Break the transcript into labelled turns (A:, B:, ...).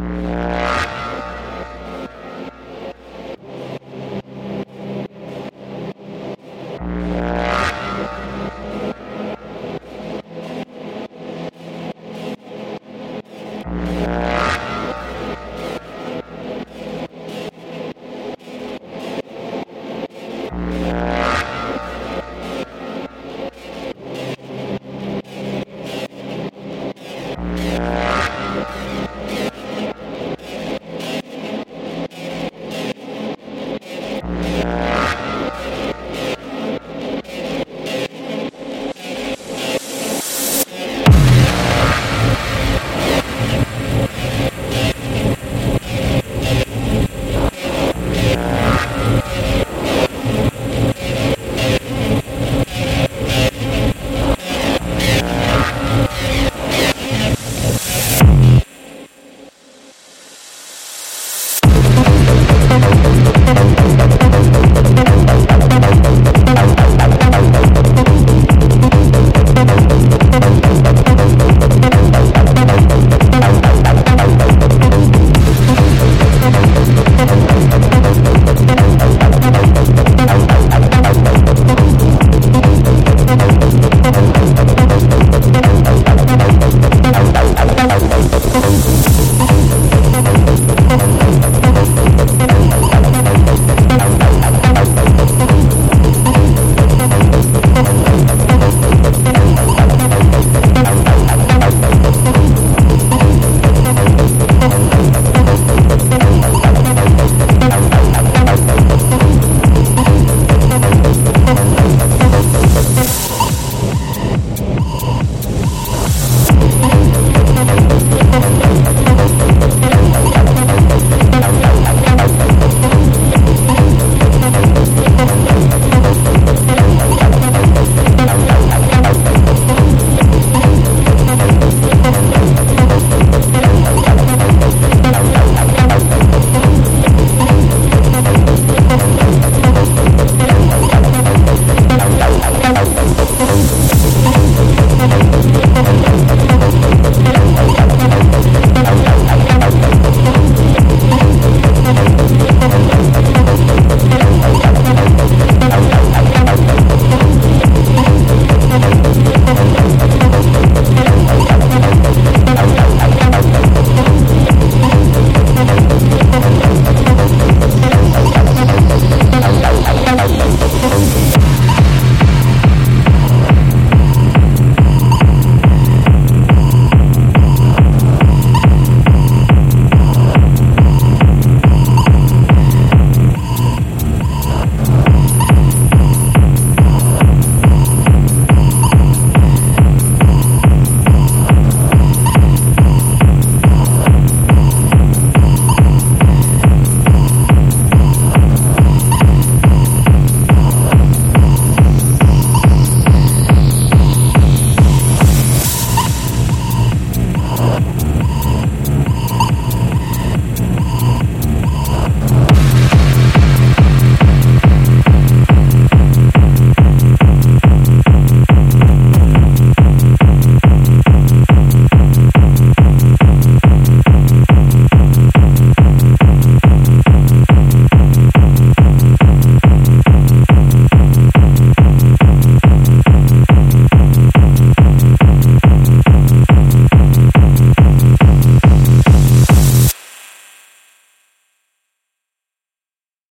A: Yeah.